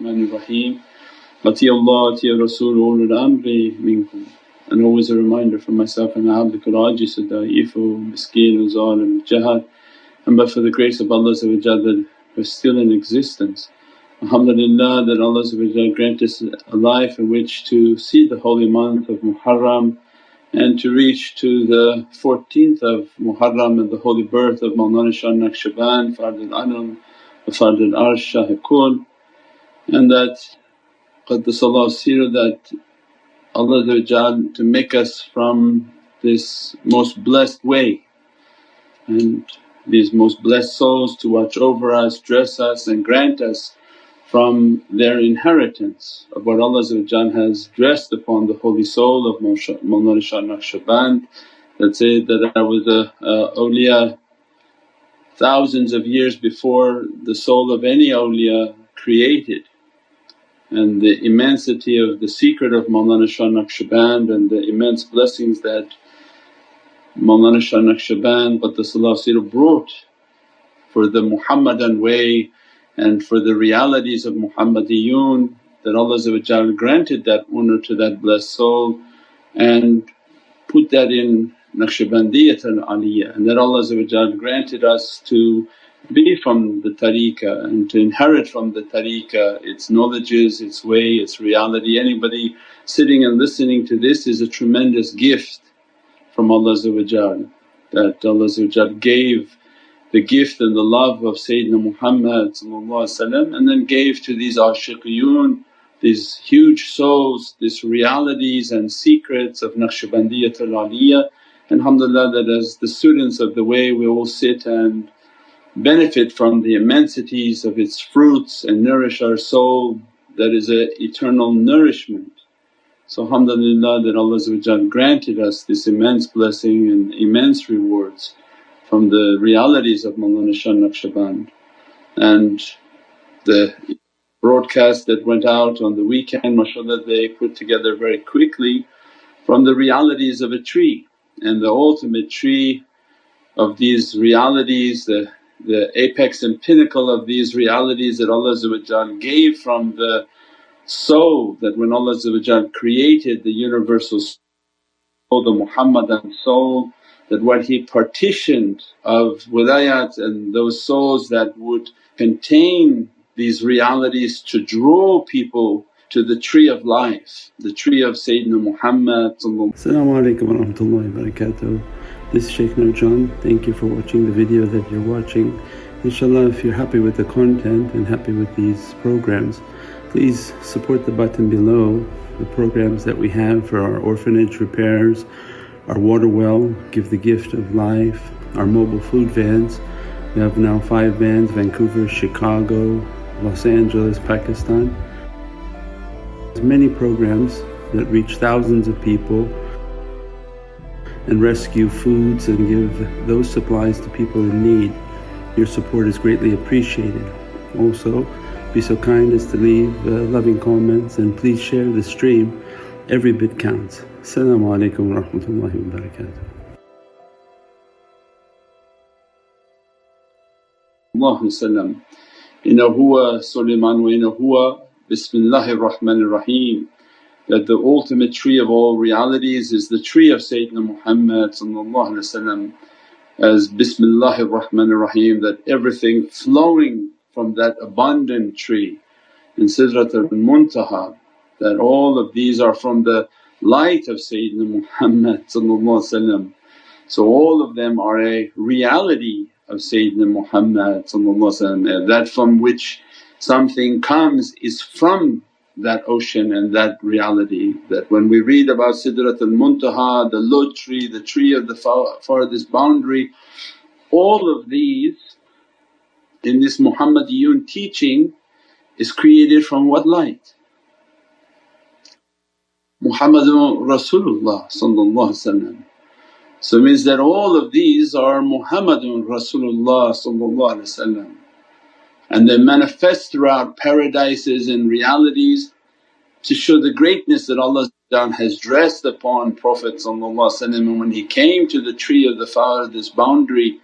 Rahmanir Rahim. Ati Allah, Ati Rasul, ulul amri minkum. And always a reminder for myself and abdukal ajis, da'ifu, miskeen, zalim, jahad. And but for the grace of Allah that we're still in existence. Alhamdulillah that Allah grant us a life in which to see the holy month of Muharram and to reach to the 14th of Muharram and the holy birth of Mawlana Shah Naqshband, Fard al-Alam wa Fard al-Arsh and that Qaddasallahu Sirah that Allah to make us from this most blessed way. And these most blessed souls to watch over us, dress us and grant us from their inheritance of what Allah has dressed upon the holy soul of Mawlana Shah Naqshband that said that I was a, a awliya thousands of years before the soul of any awliya created and the immensity of the secret of Mawlana Shah Naqshband and the immense blessings that Mawlana Shah Naqshband Qaddasallahu brought for the Muhammadan way and for the realities of Muhammadiyun that Allah granted that honour to that blessed soul and put that in Naqshbandiyat al-Aliyah and that Allah granted us to be from the tariqah and to inherit from the tariqah its knowledges, its way, its reality. Anybody sitting and listening to this is a tremendous gift from Allah that Allah gave the gift and the love of Sayyidina Muhammad and then gave to these ashiqiyun these huge souls, these realities and secrets of Naqshbandiyatul Aliyah. And alhamdulillah that as the students of the way we all sit and benefit from the immensities of its fruits and nourish our soul that is a eternal nourishment. So alhamdulillah that Allah granted us this immense blessing and immense rewards from the realities of Mawlana Shah Naqshband. And the broadcast that went out on the weekend mashallah they put together very quickly from the realities of a tree and the ultimate tree of these realities, the, the apex and pinnacle of these realities that Allah gave from the soul that when Allah created the universal soul, the Muhammadan soul that what He partitioned of wilayat and those souls that would contain these realities to draw people to the tree of life, the tree of Sayyidina Muhammad As-salamu alaykum wa rahmatullahi wa barakatuh. This is Shaykh Nurjan, thank you for watching the video that you're watching. Inshallah if you're happy with the content and happy with these programs please support the button below the programs that we have for our orphanage repairs, our water well, Give the Gift of Life, our mobile food vans. We have now five vans Vancouver, Chicago, Los Angeles, Pakistan. There's many programs that reach thousands of people and rescue foods and give those supplies to people in need. Your support is greatly appreciated. Also, be so kind as to leave uh, loving comments and please share the stream. Every bit counts. Assalamu alaikum wa rahmatullahi wa barakatuh. Allahumma sallam. Inna huwa Sulaiman wa inna huwa Bismillahir Rahmanir Rahim. That the ultimate tree of all realities is the tree of Sayyidina Muhammad as Bismillahir Rahmanir Rahim that everything flowing from that abundant tree in Sidratul Muntaha that all of these are from the light of Sayyidina Muhammad So all of them are a reality of Sayyidina Muhammad that from which something comes is from that ocean and that reality that when we read about Sidratul Muntaha, the Lote tree, the tree of the farthest boundary, all of these in this Muhammadiyun teaching is created from what light? Muhammadun Rasulullah So it means that all of these are Muhammadun Rasulullah and they manifest throughout paradises and realities to show the greatness that Allah has dressed upon Prophet and when he came to the tree of the far this boundary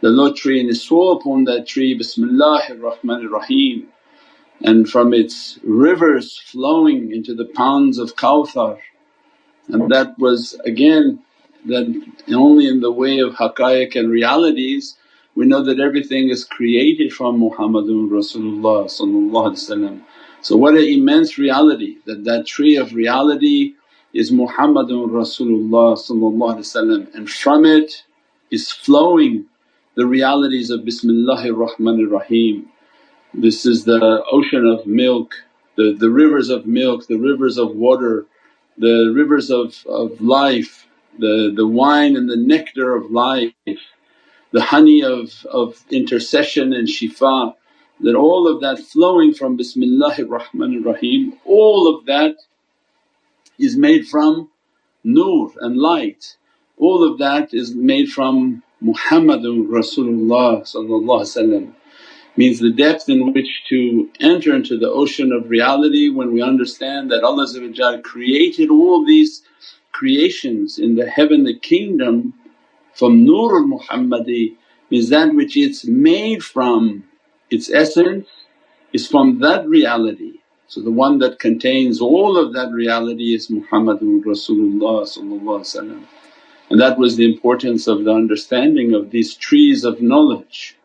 the Lote tree and he swore upon that tree, Bismillahir Rahmanir Rahim and from its rivers flowing into the ponds of Kawthar. And that was again that only in the way of haqqaiq and realities we know that everything is created from Muhammadun Rasulullah So what an immense reality that that tree of reality is Muhammadun Rasulullah and from it is flowing the realities of Bismillahir Rahmanir Rahim. This is the ocean of milk, the, the rivers of milk, the rivers of water, the rivers of, of life, the, the wine and the nectar of life, the honey of, of intercession and shifa, that all of that flowing from Bismillahir Rahmanir Rahim, all of that is made from nur and light. All of that is made from Muhammadun Rasulullah means the depth in which to enter into the ocean of reality when we understand that Allah created all these creations in the heavenly kingdom from Nurul Muhammadi means that which it's made from, its essence is from that reality. So the one that contains all of that reality is Muhammadun Rasulullah and that was the importance of the understanding of these trees of knowledge.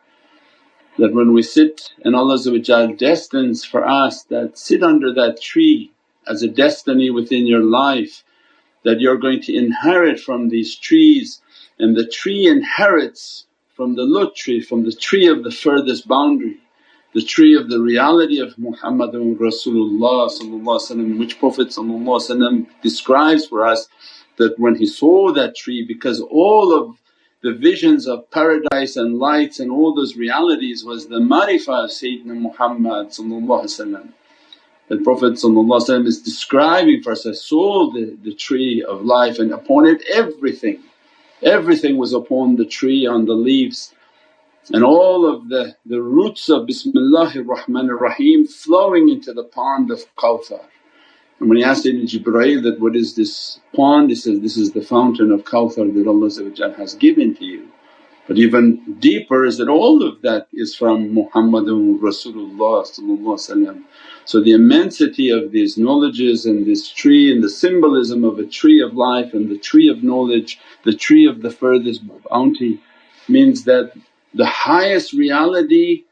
That when we sit and Allah destines for us that sit under that tree as a destiny within your life that you're going to inherit from these trees and the tree inherits from the lote tree, from the tree of the furthest boundary, the tree of the reality of Muhammadun Rasulullah which Prophet describes for us that when he saw that tree because all of the visions of paradise and lights and all those realities was the marifah of Sayyidina Muhammad that Prophet is describing for us, I saw the, the tree of life and upon it everything, everything was upon the tree on the leaves and all of the, the roots of Bismillahir Rahmanir Rahim flowing into the pond of Kawthar. And when he asked Sayyidina Jibreel that, what is this pond? He says, this is the fountain of Kawthar that Allah has given to you. But even deeper is that all of that is from Muhammadun Rasulullah So the immensity of these knowledges and this tree and the symbolism of a tree of life and the tree of knowledge, the tree of the furthest bounty means that the highest reality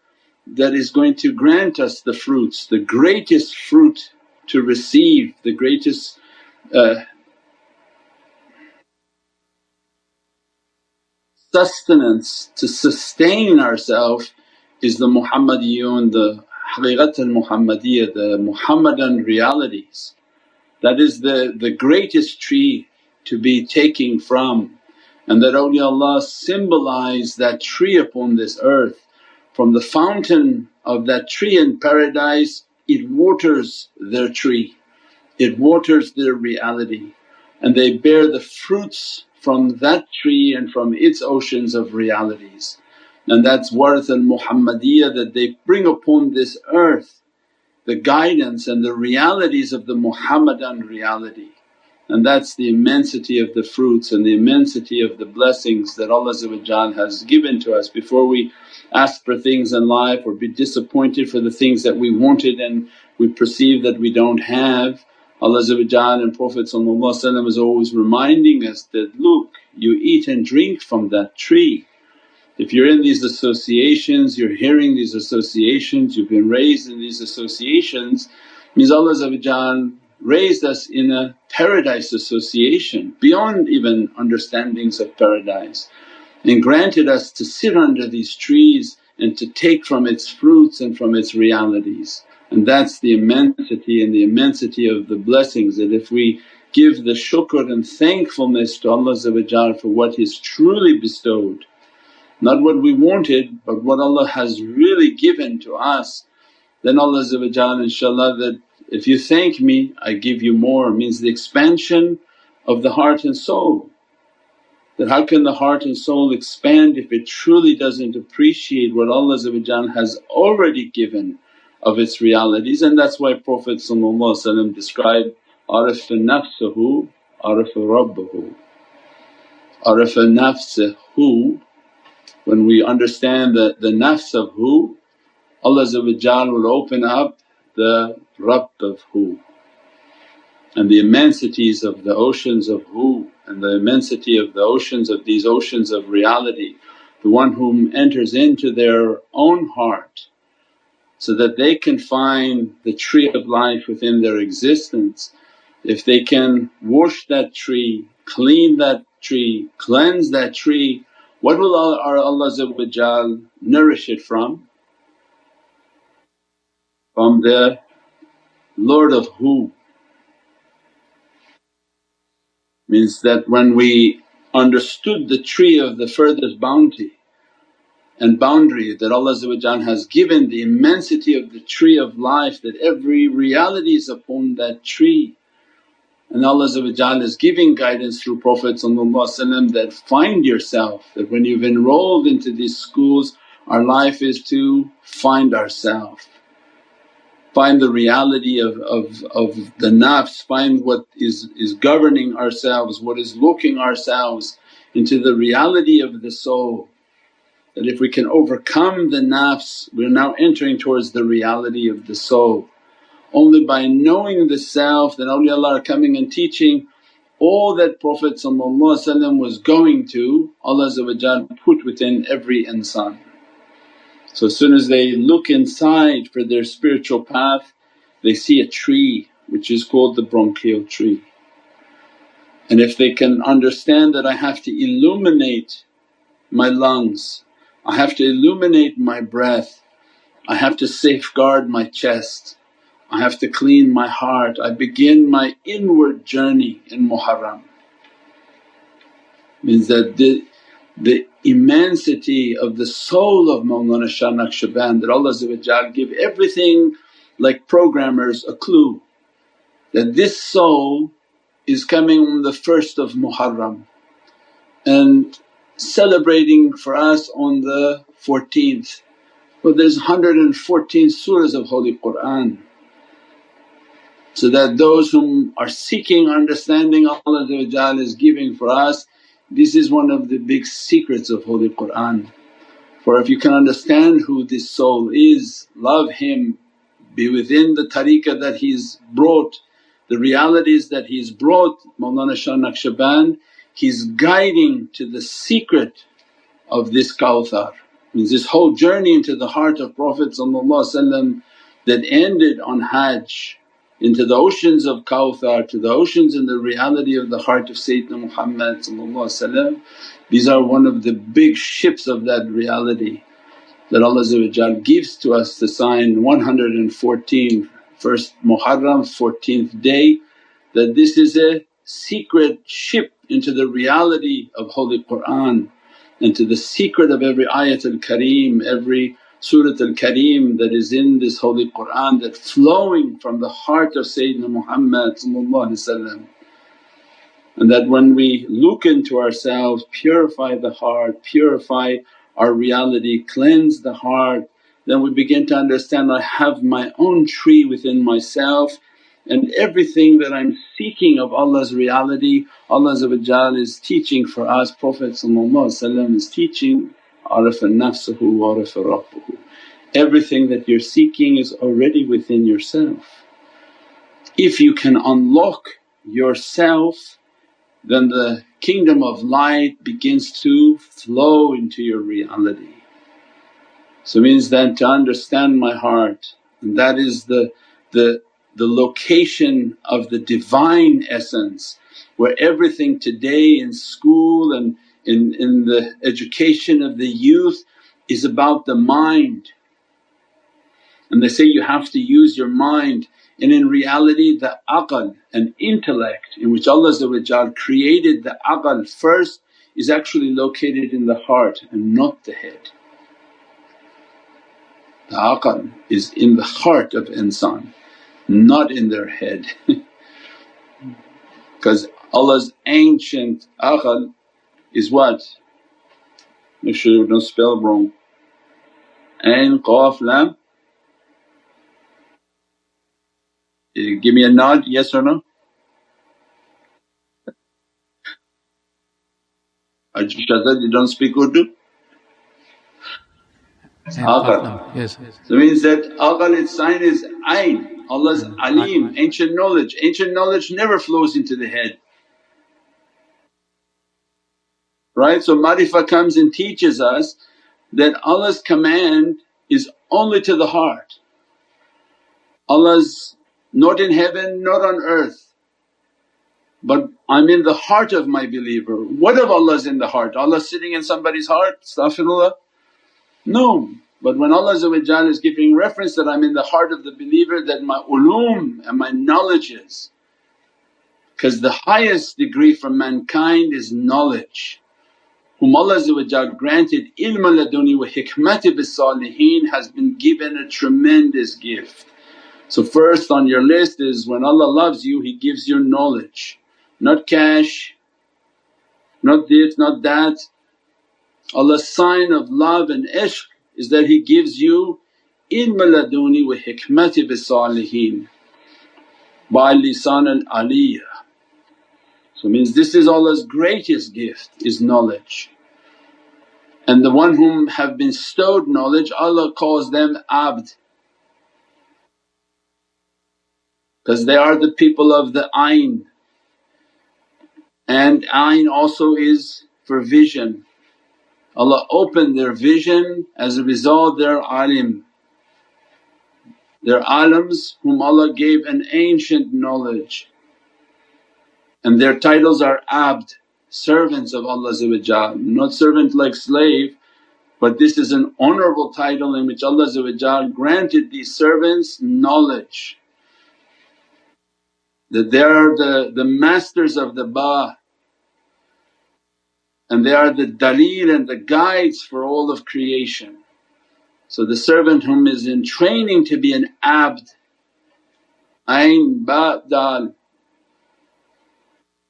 that is going to grant us the fruits, the greatest fruit to receive the greatest uh, sustenance to sustain ourselves is the Muhammadiyun, the haqiqat al-Muhammadiyya, the Muhammadan realities. That is the, the greatest tree to be taking from and that awliyaullah symbolize that tree upon this earth. From the fountain of that tree in paradise it waters their tree, it waters their reality and they bear the fruits from that tree and from its oceans of realities. And that's warith al Muhammadiyya that they bring upon this earth the guidance and the realities of the Muhammadan reality. And that's the immensity of the fruits and the immensity of the blessings that Allah has given to us before we ask for things in life or be disappointed for the things that we wanted and we perceive that we don't have. Allah and Prophet is always reminding us that, look you eat and drink from that tree. If you're in these associations, you're hearing these associations, you've been raised in these associations means Allah raised us in a paradise association beyond even understandings of paradise and granted us to sit under these trees and to take from its fruits and from its realities. And that's the immensity and the immensity of the blessings that if we give the shukr and thankfulness to Allah for what He's truly bestowed, not what we wanted but what Allah has really given to us, then Allah inshaAllah that, if you thank me I give you more. Means the expansion of the heart and soul. That how can the heart and soul expand if it truly doesn't appreciate what Allah has already given of its realities? And that's why Prophet described, arafa nafsahu arafa rabbahu. Arafa nafsahu when we understand the, the nafs of who Allah will open up the Rabb of who and the immensities of the oceans of who and the immensity of the oceans of these oceans of reality. The one whom enters into their own heart so that they can find the tree of life within their existence. If they can wash that tree, clean that tree, cleanse that tree, what will our Allah nourish it from? From the Lord of who means that when we understood the tree of the furthest bounty and boundary that Allah has given, the immensity of the tree of life that every reality is upon that tree. And Allah is giving guidance through Prophet that find yourself, that when you've enrolled into these schools our life is to find ourself find the reality of, of, of the nafs, find what is, is governing ourselves, what is looking ourselves into the reality of the soul. That if we can overcome the nafs we're now entering towards the reality of the soul. Only by knowing the self that awliyaullah are coming and teaching all that Prophet was going to Allah put within every insan. So as soon as they look inside for their spiritual path they see a tree which is called the bronchial tree. And if they can understand that I have to illuminate my lungs, I have to illuminate my breath, I have to safeguard my chest, I have to clean my heart, I begin my inward journey in Muharram. Means that the, the immensity of the soul of Mawlana Shah Naqshband that Allah give everything like programmers a clue that this soul is coming on the first of Muharram and celebrating for us on the 14th. Well there's 114 surahs of Holy Qur'an so that those whom are seeking understanding Allah is giving for us this is one of the big secrets of Holy Qur'an. For if you can understand who this soul is, love him, be within the tariqah that he's brought, the realities that he's brought Mawlana Shah Naqshband, he's guiding to the secret of this Kawthar. Means this whole journey into the heart of Prophet that ended on Hajj into the oceans of Kawthar, to the oceans in the reality of the heart of Sayyidina Muhammad These are one of the big ships of that reality that Allah gives to us the sign 114 first Muharram 14th day that this is a secret ship into the reality of Holy Qur'an, into the secret of every ayatul kareem, every Surat al-Kareem that is in this Holy Qur'an that flowing from the heart of Sayyidina Muhammad and that when we look into ourselves, purify the heart, purify our reality, cleanse the heart, then we begin to understand I have my own tree within myself and everything that I'm seeking of Allah's reality Allah is teaching for us, Prophet is teaching arafa nafsuhu wa arafa rabbuhu. Everything that you're seeking is already within yourself. If you can unlock yourself then the kingdom of light begins to flow into your reality. So means that to understand my heart and that is the, the, the location of the Divine essence where everything today in school and in, in the education of the youth is about the mind. And they say you have to use your mind and in reality the aql and intellect in which Allah created the aql first is actually located in the heart and not the head. The aql is in the heart of insan not in their head because Allah's ancient aql is what? Make sure you don't spell wrong. Ain, Qaf, Lam. Eh, give me a nod, yes or no? Shahzad, you don't speak Urdu? Aqal. Yes. So it means that aqal its sign is ayn, Allah's alim, ancient knowledge. Ancient knowledge never flows into the head. Right? So marifa comes and teaches us that Allah's command is only to the heart. Allah's not in heaven, not on earth but I'm in the heart of my believer. What if Allah's in the heart? Allah sitting in somebody's heart, astaghfirullah? No, but when Allah is giving reference that I'm in the heart of the believer that my ulum and my knowledges because the highest degree from mankind is knowledge whom Allah granted ilm laduni wa hikmati bis salihin has been given a tremendous gift. So first on your list is when Allah loves you He gives you knowledge not cash, not this, not that. Allah's sign of love and ishq is that He gives you ilm laduni wa hikmati bis-salihin by lisan al-aliyah. So means this is Allah's greatest gift is knowledge. And the one whom have bestowed knowledge Allah calls them abd because they are the people of the ayn and ayn also is for vision. Allah opened their vision as a result they're alim. They're alims whom Allah gave an ancient knowledge and their titles are abd, servants of Allah not servant like slave but this is an honourable title in which Allah granted these servants knowledge that they are the, the masters of the ba and they are the daleel and the guides for all of creation. So the servant whom is in training to be an abd, ayn ba dal,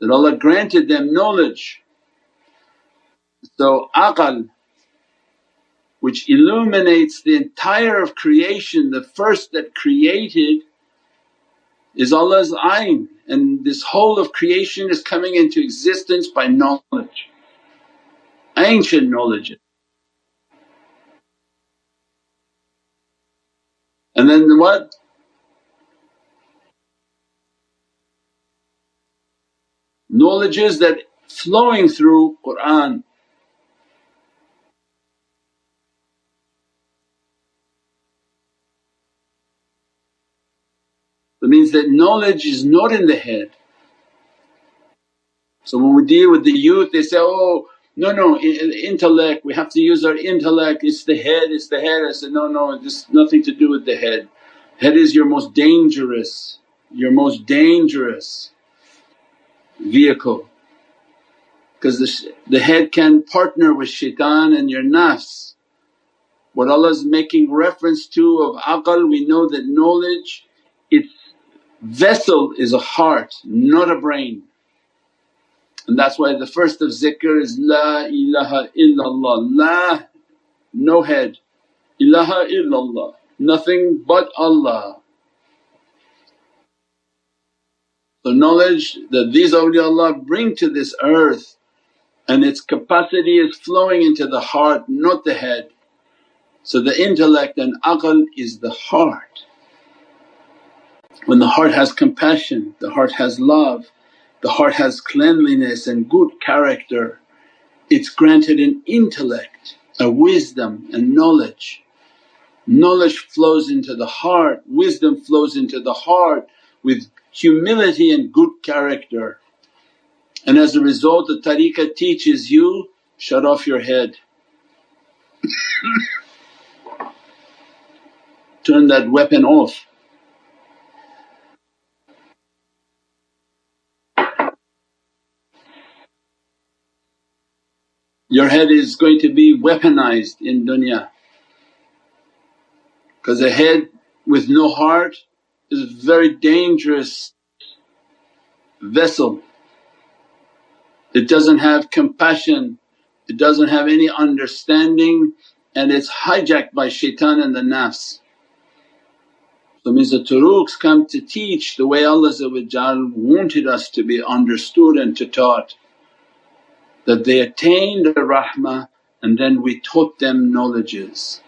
that Allah granted them knowledge. So aqal which illuminates the entire of creation, the first that created is Allah's ayn and this whole of creation is coming into existence by knowledge, ancient knowledge. And then what? Knowledges that flowing through Qur'an That means that knowledge is not in the head. So when we deal with the youth they say, oh no no intellect, we have to use our intellect, it's the head, it's the head. I said, no no this nothing to do with the head. Head is your most dangerous, your most dangerous vehicle. Because the, the head can partner with shaitan and your nafs. What Allah is making reference to of aql we know that knowledge it's Vessel is a heart not a brain. And that's why the first of zikr is La ilaha illallah, La no head, ilaha illallah, nothing but Allah. So knowledge that these awliyaullah bring to this earth and its capacity is flowing into the heart not the head. So the intellect and aql is the heart. When the heart has compassion, the heart has love, the heart has cleanliness and good character, it's granted an intellect, a wisdom and knowledge. Knowledge flows into the heart, wisdom flows into the heart with humility and good character. And as a result the tariqah teaches you, shut off your head. Turn that weapon off. your head is going to be weaponized in dunya. Because a head with no heart is a very dangerous vessel. It doesn't have compassion, it doesn't have any understanding and it's hijacked by shaitan and the nafs. So means the turuqs come to teach the way Allah wanted us to be understood and to taught that they attained the rahmah and then we taught them knowledges.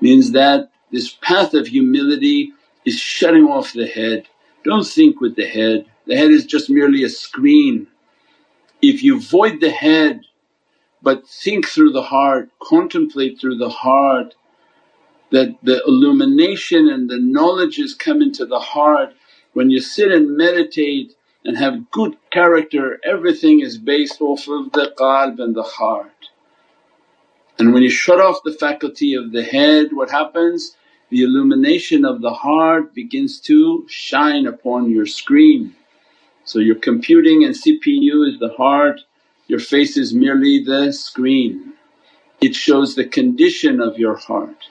means that this path of humility is shutting off the head. Don't think with the head, the head is just merely a screen. If you void the head but think through the heart, contemplate through the heart that the illumination and the knowledges come into the heart. When you sit and meditate and have good character, everything is based off of the qalb and the heart. And when you shut off the faculty of the head, what happens? The illumination of the heart begins to shine upon your screen. So your computing and CPU is the heart, your face is merely the screen. It shows the condition of your heart.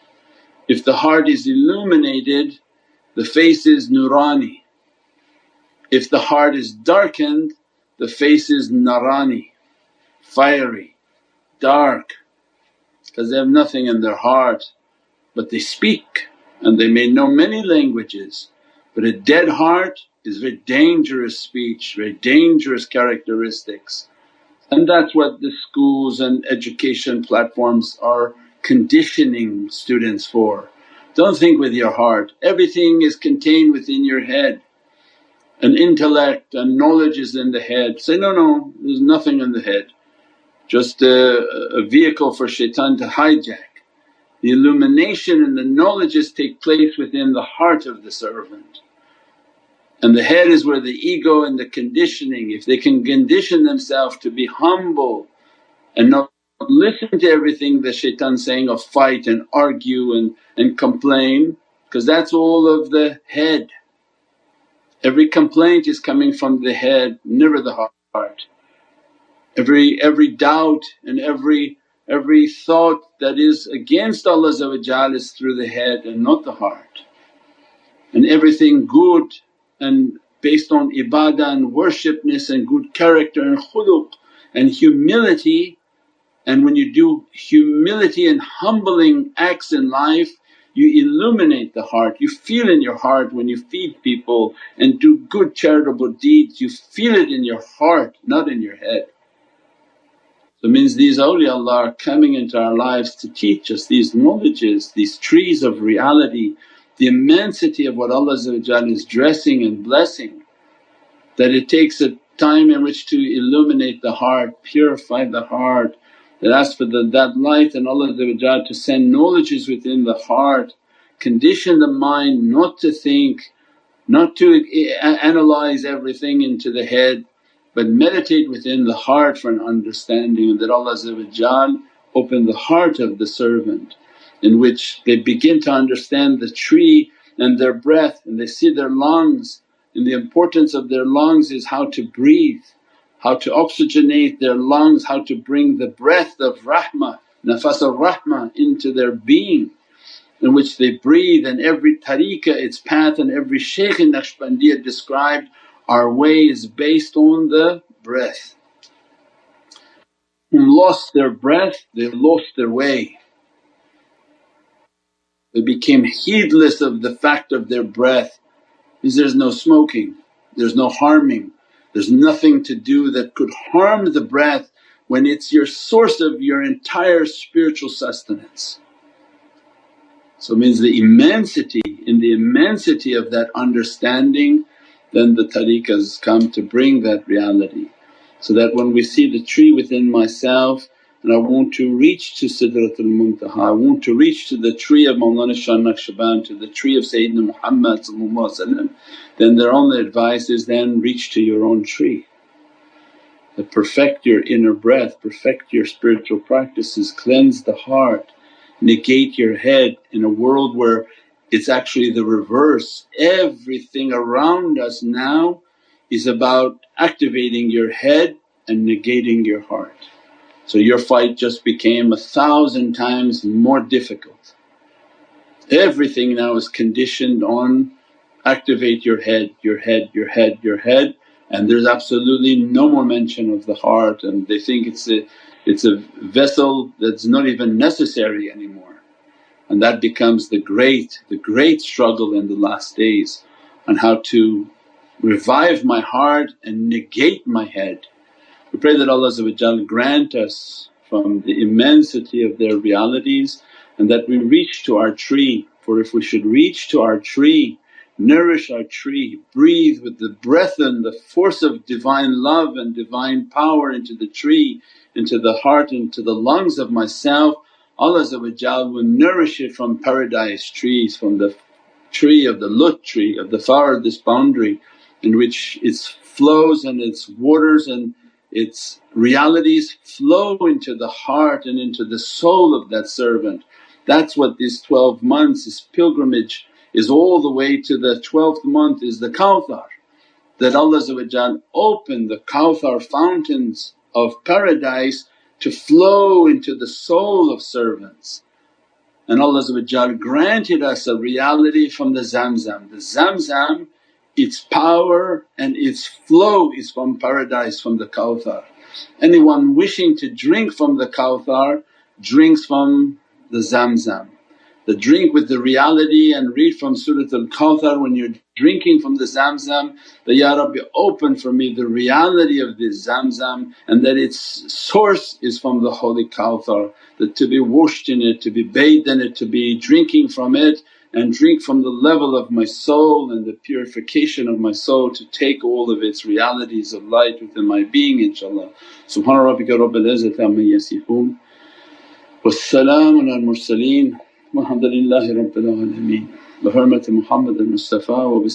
If the heart is illuminated, the face is nurani. If the heart is darkened, the face is narani, fiery, dark because they have nothing in their heart but they speak and they may know many languages. But a dead heart is very dangerous speech, very dangerous characteristics. And that's what the schools and education platforms are conditioning students for. Don't think with your heart, everything is contained within your head and intellect and knowledge is in the head. Say, no, no, there's nothing in the head, just a, a vehicle for shaitan to hijack. The illumination and the knowledges take place within the heart of the servant. And the head is where the ego and the conditioning, if they can condition themselves to be humble and not listen to everything the shaitan's saying of fight and argue and, and complain because that's all of the head. Every complaint is coming from the head, never the heart. Every, every doubt and every, every thought that is against Allah is through the head and not the heart. And everything good and based on ibadah and worshipness and good character and khuluq and humility. And when you do humility and humbling acts in life, you illuminate the heart. You feel in your heart when you feed people and do good charitable deeds, you feel it in your heart, not in your head. So means these awliyaullah are coming into our lives to teach us these knowledges, these trees of reality the immensity of what Allah is dressing and blessing that it takes a time in which to illuminate the heart, purify the heart, that asks for the, that light and Allah to send knowledges within the heart, condition the mind not to think, not to analyze everything into the head but meditate within the heart for an understanding and that Allah open the heart of the servant in which they begin to understand the tree and their breath and they see their lungs and the importance of their lungs is how to breathe, how to oxygenate their lungs, how to bring the breath of rahmah, nafas of rahmah into their being in which they breathe and every tariqah its path and every shaykh in Naqshbandiyya described our way is based on the breath. Whom lost their breath they lost their way. They became heedless of the fact of their breath because there's no smoking, there's no harming, there's nothing to do that could harm the breath when it's your source of your entire spiritual sustenance. So means the immensity, in the immensity of that understanding then the tariqahs come to bring that reality. So that when we see the tree within myself and I want to reach to Sidratul Muntaha, I want to reach to the tree of Mawlana Shah Naqshband, to the tree of Sayyidina Muhammad then their only advice is then reach to your own tree. That perfect your inner breath, perfect your spiritual practices, cleanse the heart, negate your head in a world where it's actually the reverse. Everything around us now is about activating your head and negating your heart. So your fight just became a thousand times more difficult. Everything now is conditioned on activate your head, your head, your head, your head and there's absolutely no more mention of the heart and they think it's a, it's a vessel that's not even necessary anymore. And that becomes the great, the great struggle in the last days on how to revive my heart and negate my head we pray that Allah grant us from the immensity of their realities and that we reach to our tree. For if we should reach to our tree, nourish our tree, breathe with the breath and the force of Divine love and Divine power into the tree, into the heart, into the lungs of myself, Allah will nourish it from paradise trees, from the tree of the lote tree of the farthest boundary in which its flows and its waters and its realities flow into the heart and into the soul of that servant. That's what these 12 months, this pilgrimage is all the way to the 12th month is the Kawthar that Allah opened the Kawthar fountains of paradise to flow into the soul of servants. And Allah granted us a reality from the Zamzam. The Zamzam its power and its flow is from paradise from the Kawthar. Anyone wishing to drink from the Kawthar drinks from the Zamzam. The drink with the reality and read from Surat al-Kawthar when you're drinking from the Zamzam that, Ya Rabbi open for me the reality of this Zamzam and that its source is from the Holy Kawthar, that to be washed in it, to be bathed in it, to be drinking from it and drink from the level of my soul and the purification of my soul to take all of its realities of light within my being inshaAllah. Subhana rabbika rabbil izzati amma yasifoon wa salaamun al mursaleen walhamdulillahi rabbil alameen bi hurmati Muhammad al Mustafa wa bi